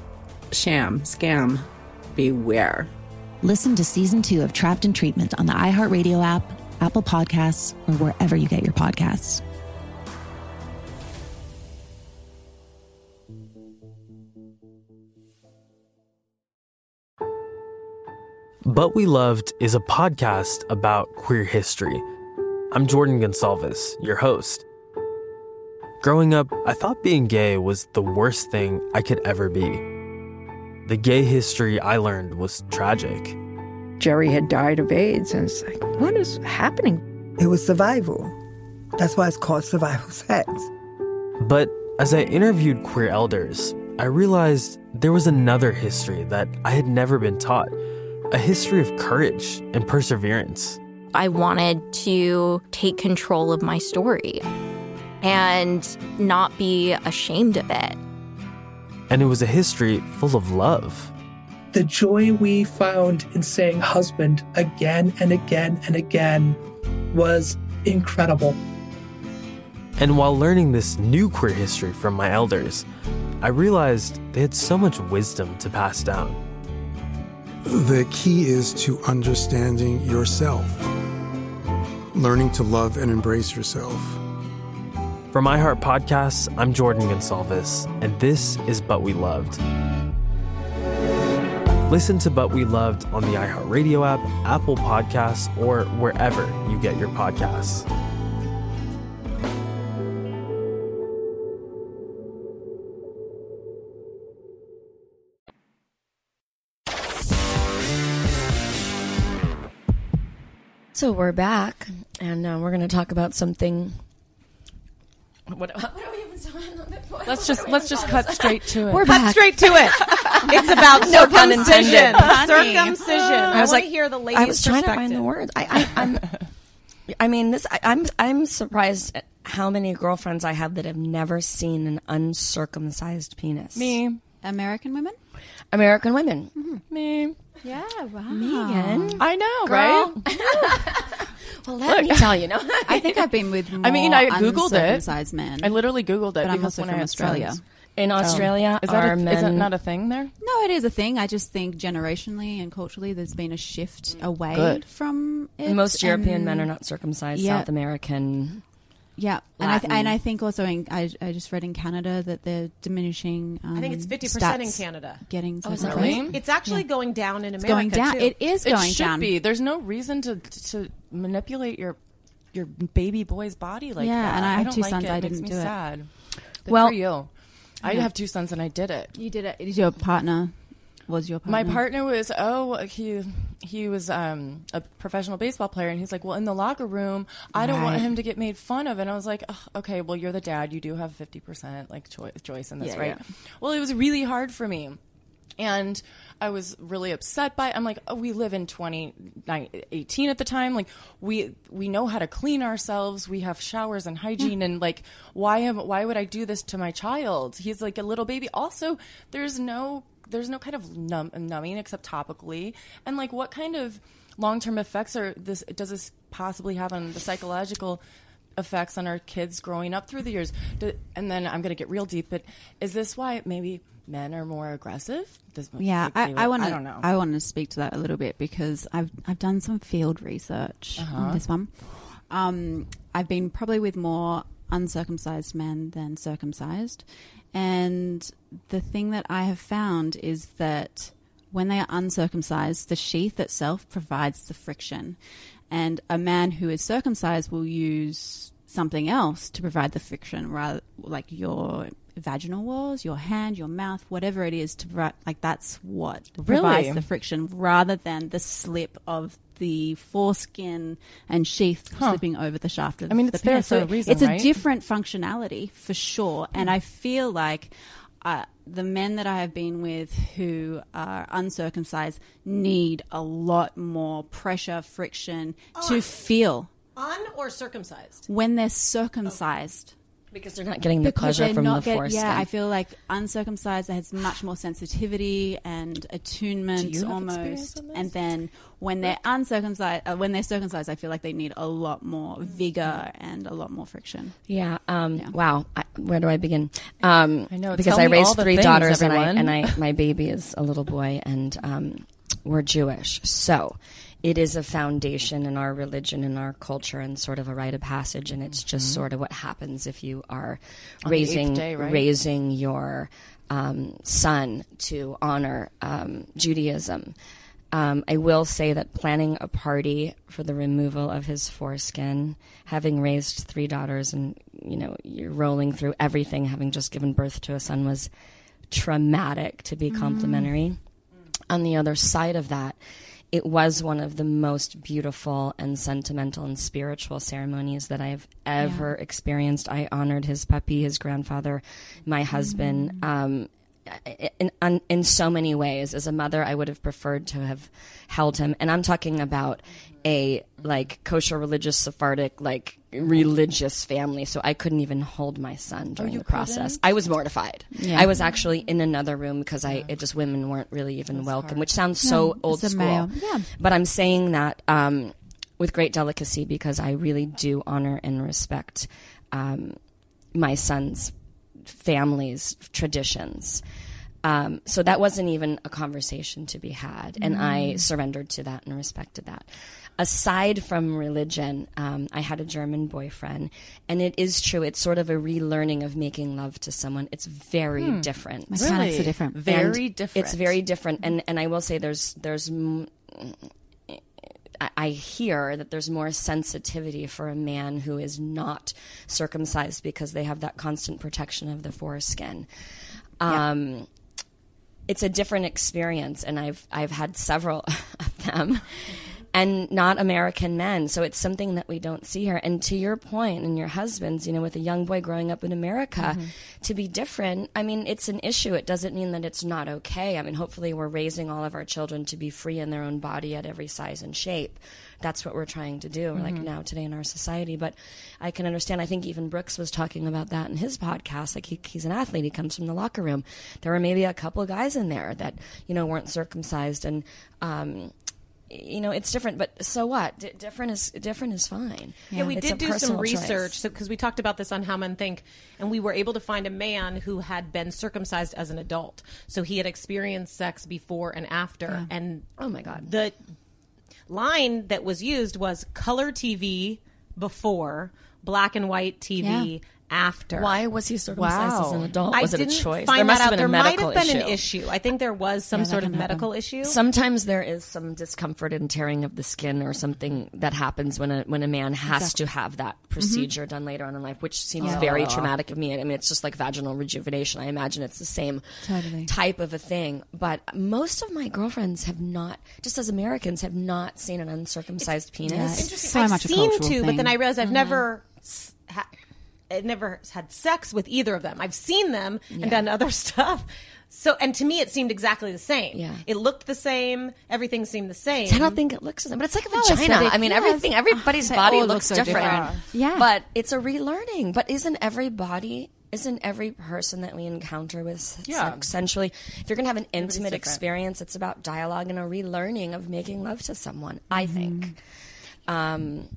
sham, scam, beware. Listen to season two of Trapped in Treatment on the iHeartRadio app, Apple Podcasts, or wherever you get your podcasts. But We Loved is a podcast about queer history. I'm Jordan Gonsalves, your host. Growing up, I thought being gay was the worst thing I could ever be. The gay history I learned was tragic. Jerry had died of AIDS, and it's like, what is happening? It was survival. That's why it's called survival sex. But as I interviewed queer elders, I realized there was another history that I had never been taught a history of courage and perseverance. I wanted to take control of my story and not be ashamed of it. And it was a history full of love. The joy we found in saying husband again and again and again was incredible. And while learning this new queer history from my elders, I realized they had so much wisdom to pass down. The key is to understanding yourself, learning to love and embrace yourself. For iHeart Podcasts, I'm Jordan Gonsalves, and this is But We Loved. Listen to But We Loved on the iHeartRadio app, Apple Podcasts, or wherever you get your podcasts. So we're back, and uh, we're going to talk about something. What, what are we even talking about? Let's just let's just cut straight to it. We're Cut back. straight to it. It's about No pun circumcision. intended. Circumcision. I, I was want like, to hear the ladies' I was trying to find the words. I, I, I'm, I mean, this. I, I'm, I'm surprised at how many girlfriends I have that have never seen an uncircumcised penis. Me, American women? American women. Mm-hmm. me, Yeah, wow. Meghan, I know, Girl. right? well, let me tell you. No, I think I've been with I mean, I googled it. I literally googled it But I'm also from Australia. in Australia, is that a, men is that not a thing there? No, it is a thing. I just think generationally and culturally, there's been a shift mm. away Good. from it. Most European men are not circumcised. Yeah. South American. Yeah, and I, th- and I think also in, I, I just read in Canada that they're diminishing. Um, I think it's 50% in stats Canada. Getting Oh, is that right? It's actually going down in America. It's America going down. too. It is It going should down. be. There's no reason to to manipulate your your baby boy's body like Yeah, that. and I have don't two like sons, It. I It makes didn't me do it. sad. Good Well- for you. I Yeah. have two sons and I did it. You did it. Did your partner? Was your partner? My partner was oh he he was um, a professional baseball player and he's like well in the locker room I don't want him to get made fun of and I was like "Ugh, okay well you're the dad you do have fifty percent like choice choice in this Yeah, right yeah. well it was really hard for me and I was really upset by it. I'm like, oh, we live in 2018 at the time. Like, we we know how to clean ourselves. We have showers and hygiene. And like, why am why would I do this to my child? He's like a little baby. Also, there's no there's no kind of numb, numbing except topically. And like, what kind of long term effects are this? Does this possibly have on the psychological? effects on our kids growing up through the years Do, and then i'm going to get real deep but is this why maybe men are more aggressive Does- Yeah, I, I want to. i don't know I want to speak to that a little bit because I've I've done some field research Uh-huh. on this one. Um, I've been probably with more uncircumcised men than circumcised, and the thing that I have found is that when they are uncircumcised, the sheath itself provides the friction, and a man who is circumcised will use something else to provide the friction, rather like your vaginal walls, your hand, your mouth, whatever it is to provide. Like that's what provides Really? the friction, rather than the slip of the foreskin and sheath slipping over the shaft of I mean, the it's there penis. for So a reason, It's a different functionality for sure, and I feel like. Uh, the men that I have been with who are uncircumcised need a lot more pressure, friction to feel Un or circumcised? when they're circumcised. Because they're not getting the Because pleasure they're from not the get- foreskin. Yeah, I feel like uncircumcised has much more sensitivity and attunement Do you have experience almost. And then when they're uncircumcised, uh, when they're circumcised, I feel like they need a lot more vigor and a lot more friction. Yeah. Um, Wow. I, where do I begin? Um, I know, because tell I raised three things, daughters, everyone. and I and I my baby is a little boy, and um, we're Jewish, so it is a foundation in our religion and our culture, and sort of a rite of passage, and it's just sort of what happens if you are On raising day, right? raising your um, son to honor um, Judaism. Um, I will say that planning a party for the removal of his foreskin, having raised three daughters, and you know you're rolling through everything, having just given birth to a son, was traumatic to be Mm. complimentary. On the other side of that, it was one of the most beautiful and sentimental and spiritual ceremonies that I've ever experienced. I honored his puppy, his grandfather, my husband. Um, in, in in so many ways, as a mother, I would have preferred to have held him. And I'm talking about a like kosher religious Sephardic like religious family, so I couldn't even hold my son during you the process. couldn't? I was mortified. Yeah. I was actually in another room because I it just women weren't really even welcome, which sounds so old school. male. Yeah. But I'm saying that um, with great delicacy because I really do honor and respect um, my son's family's traditions. Um, so that wasn't even a conversation to be had, and I Mm. surrendered to that and respected that. Aside from religion, um, I had a German boyfriend, and it is true. It's sort of a relearning of making love to someone. It's very Hmm. different. Mechanics are different. Very And different. It's very different, and and I will say there's there's. m- I- I hear that there's more sensitivity for a man who is not circumcised because they have that constant protection of the foreskin. Um, It's a different experience, and I've I've had several of them, and not American men. So it's something that we don't see here. And to your point, and your husband's, you know, with a young boy growing up in America, to be different. I mean, it's an issue. It doesn't mean that it's not okay. I mean, hopefully, we're raising all of our children to be free in their own body at every size and shape. That's what we're trying to do. Like Mhm. now today in our society, but I can understand. I think even Brooks was talking about that in his podcast. Like he, he's an athlete. He comes from the locker room. There were maybe a couple of guys in there that you know weren't circumcised, and um, you know it's different. But so what? D- different is different is fine. Yeah, we It's did do some research because we talked about this on How Men Think, and we were able to find a man who had been circumcised as an adult. So he had experienced sex before and after. And oh my god, the line that was used was color TV before, black and white TV. Yeah. After Why was he circumcised as an adult? I Was it a choice? Find There must that have out. been a there might medical have been an issue. issue. I think there was some Yeah, sort of can happen. medical issue. Sometimes there is some discomfort and tearing of the skin or something that happens when a when a man has Exactly. to have that procedure done later on in life, which seems Yeah. very traumatic of me. I mean, it's just like vaginal rejuvenation. I imagine it's the same Totally. type of a thing. But most of my girlfriends have not, just as Americans, have not seen an uncircumcised penis. Yeah, it's Interesting. so I've much a seen cultural two, but then. I realized I've Mm-hmm. Mhm. never s- ha- I've never had sex with either of them. I've seen them Yeah. and done other stuff. So, and to me, it seemed exactly the same. Yeah. It looked the same. Everything seemed the same. I don't think it looks the same, but it's like a No, vagina. I mean, yes. everything, everybody's They body all look looks so different. different. Yeah. But it's a relearning. But isn't every body, isn't every person that we encounter with Yeah. sex sensually, if you're going to have an intimate experience, it's about dialogue and a relearning of making love to someone, I think. Um,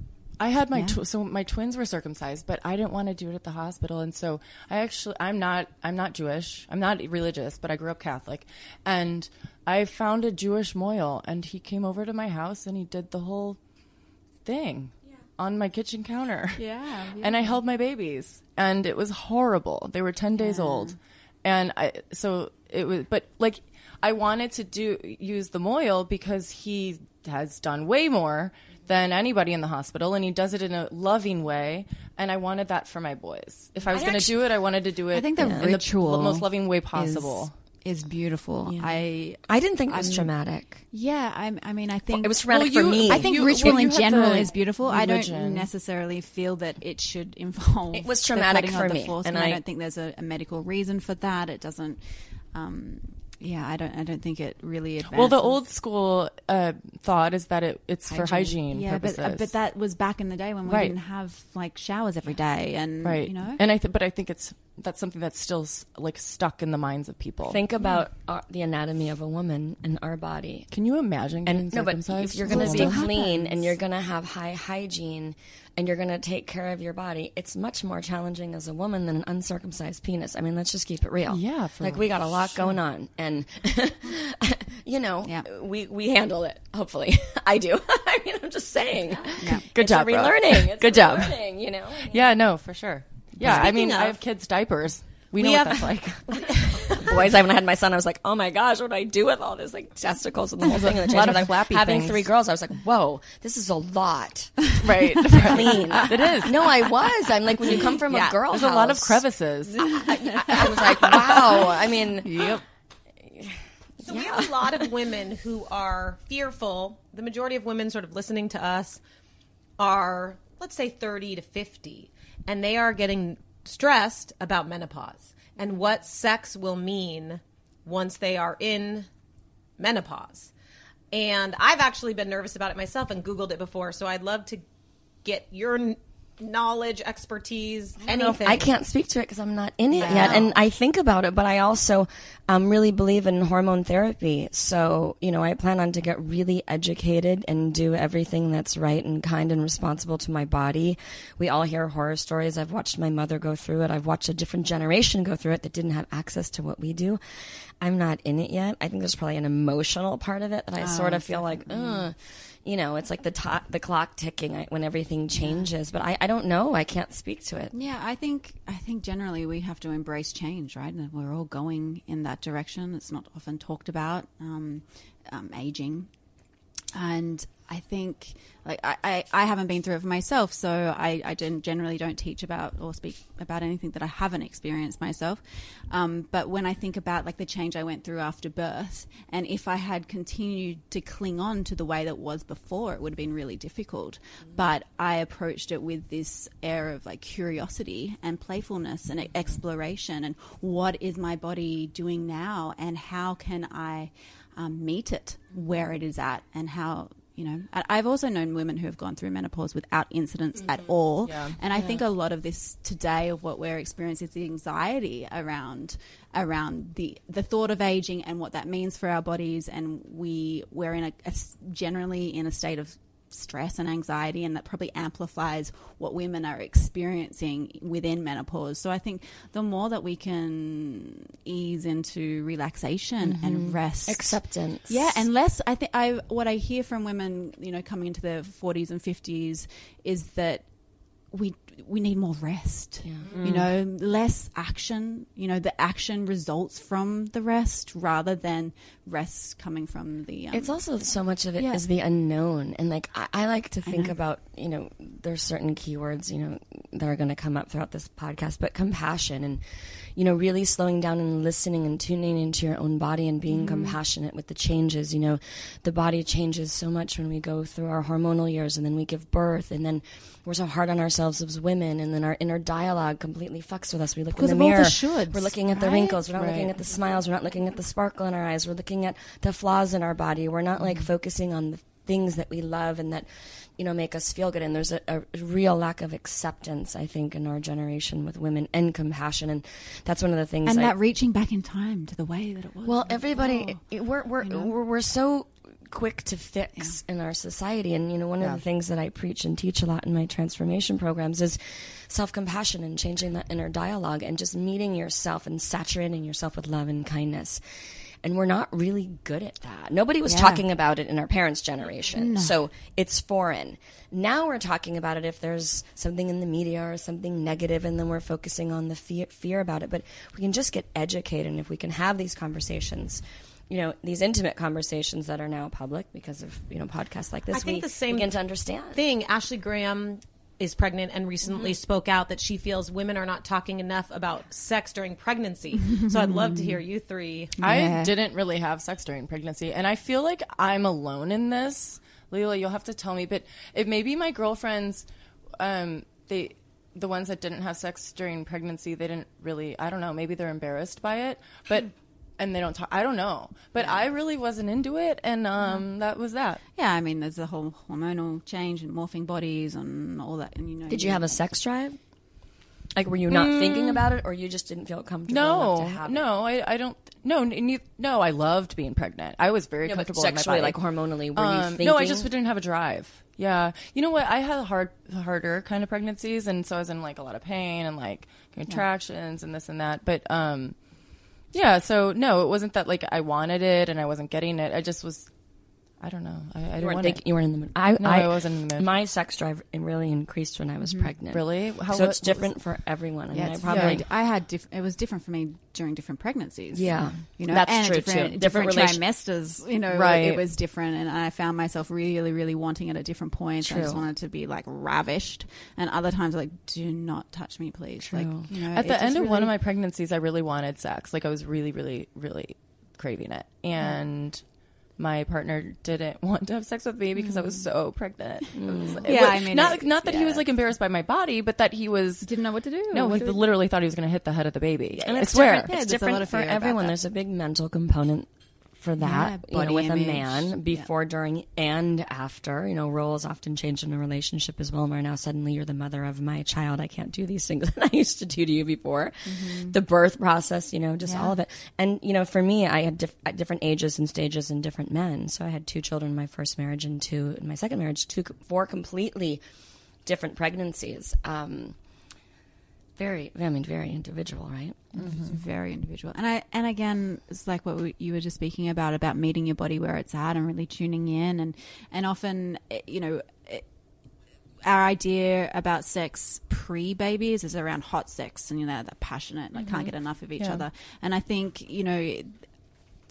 I had my Yeah. tw- so my twins were circumcised, but I didn't want to do it at the hospital, and so I actually I'm not I'm not Jewish, I'm not religious, but I grew up Catholic, and I found a Jewish mohel, and he came over to my house and he did the whole thing on my kitchen counter. Yeah, and I held my babies, and it was horrible. They were ten days old, and I so it was, but like I wanted to do use the mohel because he has done way more than anybody in the hospital, and he does it in a loving way. And I wanted that for my boys. If I was going to do it, I wanted to do it. I think the in ritual the most loving way possible. is, is beautiful. I I didn't think it was I'm- traumatic. Yeah, I, I mean, I think it was traumatic for you- me. I think You- ritual well, in general is beautiful. I don't necessarily feel that it should involve. It was traumatic cutting for the me, foreskin. and I, I- don't think there's a, a medical reason for that. It doesn't. Um, yeah, I don't. I don't think it really advances. Well, the old school uh, thought is that it, it's for hygiene Yeah, purposes. but uh, but that was back in the day when we Right. didn't have like showers every day, and right, you know. and I th- but I think it's that's something that's still like stuck in the minds of people. Think about our, the anatomy of a woman and our body. Can you imagine? And no, but if you're going to be clean and you're going to have high hygiene and you're going to take care of your body, it's much more challenging as a woman than an uncircumcised penis. I mean, let's just keep it real. Yeah, for like we got a lot going on, and you know, we we handle it. Hopefully, I do. I mean, I'm just saying. Good It's job, relearning. It's Good job. you know. Yeah, no, for sure. Yeah, I Speaking mean, I have kids' diapers. We We know what that's like. boys. I haven't had my son. I was like, oh my gosh, what do I do with all this like testicles and the whole thing? And the A lot of But flappy Having things. three girls, I was like, whoa, this is a lot. Right. clean. It is. No, I was. I'm like, when you come from Yeah, a girl there's a lot of crevices. I, I was like, wow. I mean, yep. So we have a lot of women who are fearful. The majority of women sort of listening to us are, let's say, 30 to 50, and they are getting stressed about menopause and what sex will mean once they are in menopause. And I've actually been nervous about it myself and Googled it before, so I'd love to get your knowledge, expertise, I know anything. I can't speak to it because I'm not in it Yeah. yet, and I think about it. But I also um, really believe in hormone therapy. So you know, I plan on to get really educated and do everything that's right and kind and responsible to my body. We all hear horror stories. I've watched my mother go through it. I've watched a different generation go through it that didn't have access to what we do. I'm not in it yet. I think there's probably an emotional part of it that I Oh, sort of feel like, Ugh. You know, it's like the to- the clock ticking when everything changes. But I, I don't know. I can't speak to it. Yeah, I think I think generally we have to embrace change, right? And we're all going in that direction. It's not often talked about, um, um, aging, and I think like I, I, I haven't been through it for myself, so I, I gen- generally don't teach about or speak about anything that I haven't experienced myself. Um, but when I think about like the change I went through after birth, and if I had continued to cling on to the way that was before, it would have been really difficult. But I approached it with this air of like curiosity and playfulness and exploration, and what is my body doing now, and how can I um, meet it where it is at, and how you know I- i've also known women who have gone through menopause without incidents at mm-hmm. all Yeah. and i Yeah. think a lot of this today of what we're experiencing is the anxiety around around the the thought of aging and what that means for our bodies and we we're in a, a s- generally in a state of stress and anxiety and that probably amplifies what women are experiencing within menopause so i think the more that we can ease into relaxation Mhm. and rest Acceptance. yeah and less i think i what i hear from women you know coming into their 40s and 50s is that we we need more rest. You Mm. know less action. You know the action results from the rest rather than rest coming from the um, it's also so much of it is yeah. the unknown. And like I, I like to think about you know there's certain keywords you know that are going to come up throughout this podcast but compassion and you know really slowing down and listening and tuning into your own body and being Mhm. compassionate with the changes. You know the body changes so much when we go through our hormonal years and then we give birth and then we're so hard on ourselves as women and then our inner dialogue completely fucks with us. We look Because in the the mirror. shoulds, we're looking at the right? wrinkles. We're not looking at the smiles. We're not looking at the sparkle in our eyes. We're looking at the flaws in our body. We're not Mm-hmm. like focusing on the things that we love and that you know make us feel good. And there's a, a real lack of acceptance i think in our generation with women and compassion. And that's one of the things and I, that reaching back in time to the way that it was well everybody it- we're we're, you know? we're we're so quick to fix in our society and you know one Yeah. of the things that i preach and teach a lot in my transformation programs is self-compassion and changing that inner dialogue and just meeting yourself and saturating yourself with love and kindness and we're not really good at that. Nobody was Yeah. talking about it in our parents' generation, No. so it's foreign. Now we're talking about it if there's something in the media or something negative, and then we're focusing on the fear, fear about it. But we can just get educated, and if we can have these conversations, you know, these intimate conversations that are now public because of you know podcasts like this, I think we the same begin to understand. thing. Ashley Graham is pregnant and recently Mhm. spoke out that she feels women are not talking enough about sex during pregnancy. so I'd love to hear you three. I didn't really have sex during pregnancy, and I feel like I'm alone in this. Leela, you'll have to tell me, but it may be my girlfriends. Um, they, the ones that didn't have sex during pregnancy, they didn't really. I don't know. Maybe they're embarrassed by it, but and they don't talk. I don't know, but I really wasn't into it, and um, that was that. yeah i mean there's the whole hormonal change and morphing bodies and all that and you know Did you have a sex drive? Like, were you not Mm. thinking about it, or you just didn't feel comfortable enough No, to have it? no, I, I don't. No, n- n- no, I loved being pregnant. I was very No, but comfortable sexually, in my body. like, hormonally, were you Um, No, I just didn't have a drive. Yeah, you know what? I had hard, harder kind of pregnancies, and so I was in like a lot of pain and like contractions and this and that. But um, yeah, so no, it wasn't that like I wanted it and I wasn't getting it. I just was. I don't know. I, I didn't You weren't, want think, it. you weren't in the mood. I, no, I, I wasn't in the mood. My sex drive really increased when I was Mhm. pregnant. Really? How- so what- it's different was- for everyone. I Yeah, mean, I probably very- I had diff- it was different for me during different pregnancies. Yeah. you know, That's and true, different, too. Different, Different trimesters. You know, Right. it was different, and I found myself really, really wanting it at different points. True. I just wanted to be like ravished, and other times like, do not touch me, please. Like, you know, At the end just of one of my pregnancies, I really wanted sex. Like I was really, really, really craving it, and my partner didn't want to have sex with me because I was mm. so pregnant. It mm. was- Yeah, was- I mean, not it- not that he was like embarrassed by my body, but that he was didn't know what to do. No, What he to- literally thought he was going to hit the head of the baby. And I it's swear, different, it's different for everyone. There's a big mental component for that, Yeah, you know, with image. a man before, during, and after. You know, roles often change in a relationship as well. Where now suddenly you're the mother of my child. I can't do these things that I used to do to you before. The birth process, you know, just Yeah. all of it. And you know, for me, I had diff- at different ages and stages and different men. So I had two children in my first marriage and two in my second marriage. Two, four completely different pregnancies. Um, very, I mean, very individual, right? It's very individual. And I and again, it's like what we, you were just speaking about about meeting your body where it's at and really tuning in and and often eh, you know eh, our idea about sex pre babies is around hot sex and you know that passionate like can't Mhm. get enough of each Yeah. other. And I think you know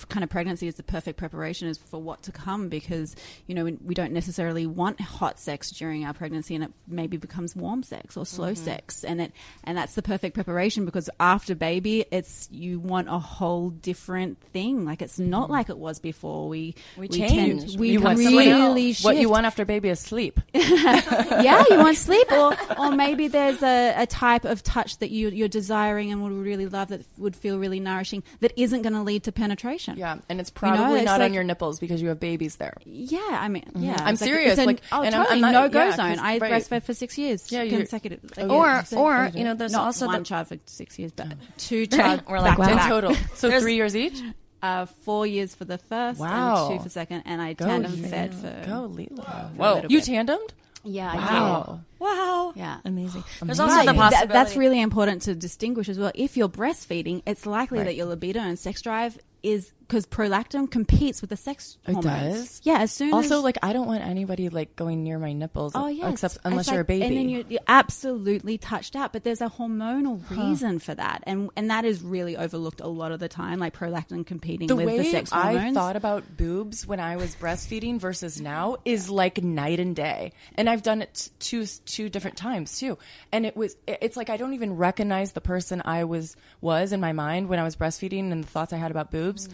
kind of pregnancy is the perfect preparation is for what to come because you know we, we don't necessarily want hot sex during our pregnancy and it maybe becomes warm sex or slow Mm-hmm. sex and it and that's the perfect preparation because after baby it's you want a whole different thing like it's not like it was before we We tend- change. we you want really. What you want after baby is sleep. yeah, you want sleep, or or maybe there's a, a type of touch that you you're desiring and would really love that would feel really nourishing that isn't going to lead to penetration. Yeah, and it's You know, probably it's not like- on your nipples because you have babies there. Yeah, I mean, yeah, I'm it's like- serious. an- like, oh, and I'm- totally I'm not- no go yeah, zone. I right. breastfed for six years, Yeah, consecutive. Oh, Or- yeah. or, you know, there's Not also one the- child for six years, but two child. We're like, back to wow. back. total. So three years each. Uh, four years for the first, Wow. and two for second, and I Go tandem Lila. fed for Go Lila. Whoa, you tandemed? Yeah, I Wow. Wow. Yeah. Amazing. There's also the that- possibility. that's really important to distinguish as well. If you're breastfeeding, it's likely Right. that your libido and sex drive is because prolactin competes with the sex It hormones. does. Yeah, as soon as Also, as like I don't want anybody like going near my nipples. Oh yeah, except unless you're a baby. and then you're, you're absolutely touched out. But there's a hormonal reason for that, and and that is really overlooked a lot of the time, like prolactin competing the with way the sex I hormones. thought about boobs when I was breastfeeding versus now is like night and day, and I've done it two two different times too. And it was it's like I don't even recognize the person I was was in my mind when I was breastfeeding and the thoughts I had about boobs. Mm.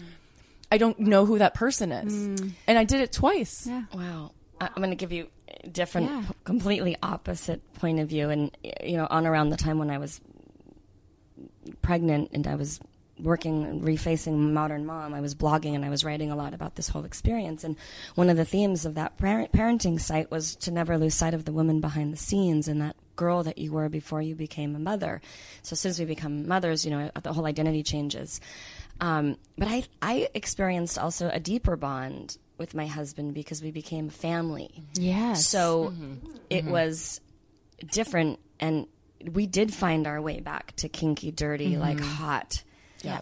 I don't know who that person is, mm. and I did it twice. Yeah. Wow. I- I'm going to give you a different, Yeah. completely opposite point of view. And, you know, on around the time when I was pregnant and I was working and refacing Modern Mom, I was blogging and I was writing a lot about this whole experience. And one of the themes of that parent- parenting site was to never lose sight of the woman behind the scenes and that girl that you were before you became a mother. So since we become mothers, you know, the whole identity changes. Um, but I, I experienced also a deeper bond with my husband because we became family. Yes. So Mm-hmm. it was different, and we did find our way back to kinky, dirty, Mm-hmm. like hot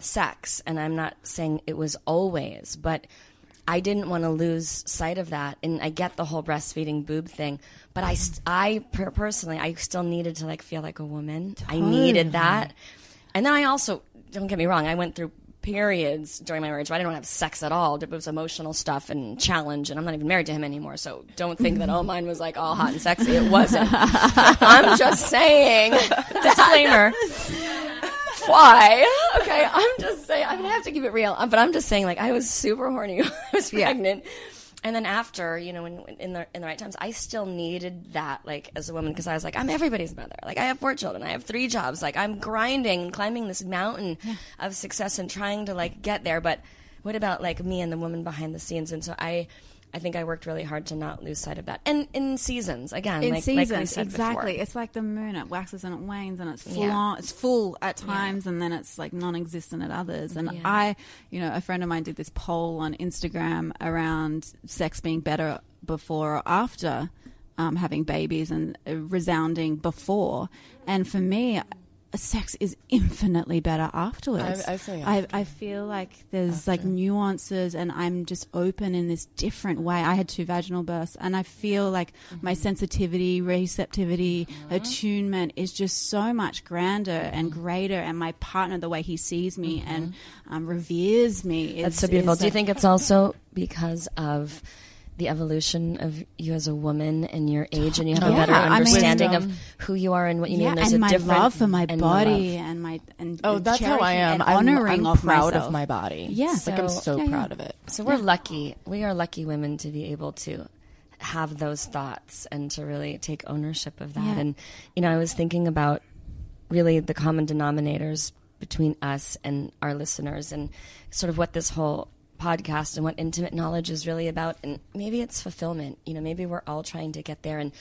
sex. And I'm not saying it was always, but I didn't want to lose sight of that. And I get the whole breastfeeding boob thing, but I, st- I per- personally, I still needed to like feel like a woman. I needed that. And then I also, don't get me wrong, I went through periods during my marriage. But I didn't want to have sex at all. It was emotional stuff and challenge, and I'm not even married to him anymore. So don't think that all mine was like all hot and sexy. It wasn't. I'm just saying. Disclaimer. Why? Okay, I'm just saying. I'm gonna have to keep it real. But I'm just saying, like I was super horny when I was pregnant. And then after, you know, when, in the in the right times, I still needed that, like as a woman, because I was like, I'm everybody's mother. Like I have four children, I have three jobs. Like I'm grinding, and climbing this mountain of success and trying to like get there. But what about like me and the woman behind the scenes? And so I, I think I worked really hard to not lose sight of that. And in seasons, again, in like, seasons, like we said exactly. before. It's like the moon; it waxes and it wanes, and it's full Yeah. on. It's full at times, and then it's like non-existent at others. And Yeah. I, you know, a friend of mine did this poll on Instagram around sex being better before or after um, having babies, and resounding before. And for me, sex is infinitely better afterwards. I- I say I, I feel like there's like nuances, and I'm just open in this different way. I had two vaginal births, and I feel like my mm-hmm. sensitivity, receptivity, mm-hmm. attunement is just so much grander and mm-hmm. greater. And my partner, the way he sees me and um, reveres me, That's is- so beautiful. is Do you think it's also because of the evolution of you as a woman and your age, and you have a Yeah, better I mean- understanding of um, who you are and what you yeah, need? There's and a my different love for my and body love. and my and Oh, that's how I am. I'm- honoring I'm of proud of my body. Yeah, Like, I'm so Yeah, yeah. proud of it. So we're lucky. We are lucky women to be able to have those thoughts and to really take ownership of that. Yeah. And you know, I was thinking about really the common denominators between us and our listeners and sort of what this whole podcast and what intimate knowledge is really about and maybe it's fulfillment you know maybe we're all trying to get there and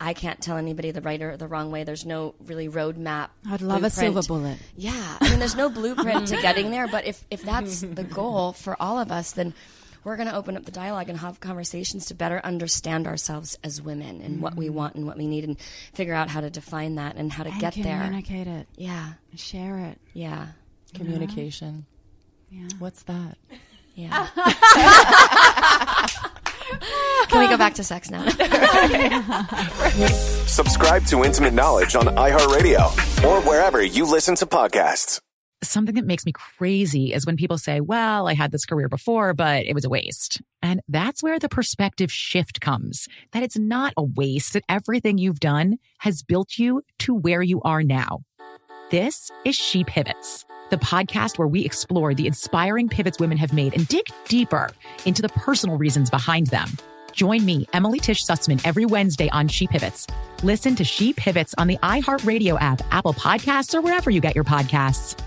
i can't tell anybody the right or the wrong way there's no really roadmap I'd love a silver bullet. yeah i mean there's no blueprint to getting there but if if that's the goal for all of us then we're going to open up the dialogue and have conversations to better understand ourselves as women and what we Mhm. want and what we need and figure out how to define that and how to And get there communicate it. yeah Share it. yeah Communication. Yeah. What's that? Yeah. Can we go back to sex now? Subscribe to Intimate Knowledge on iHeartRadio or wherever you listen to podcasts. Something that makes me crazy is when people say, well, I had this career before, but it was a waste. And that's where the perspective shift comes that it's not a waste, that everything you've done has built you to where you are now. This is She Pivots, the podcast where we explore the inspiring pivots women have made and dig deeper into the personal reasons behind them. Join me, Emily Tisch Sussman, every Wednesday on She Pivots. Listen to She Pivots on the iHeartRadio app, Apple Podcasts, or wherever you get your podcasts.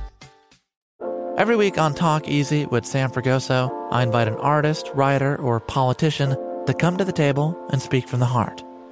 Every week on Talk Easy with Sam Fragoso, I invite an artist, writer, or politician to come to the table and speak from the heart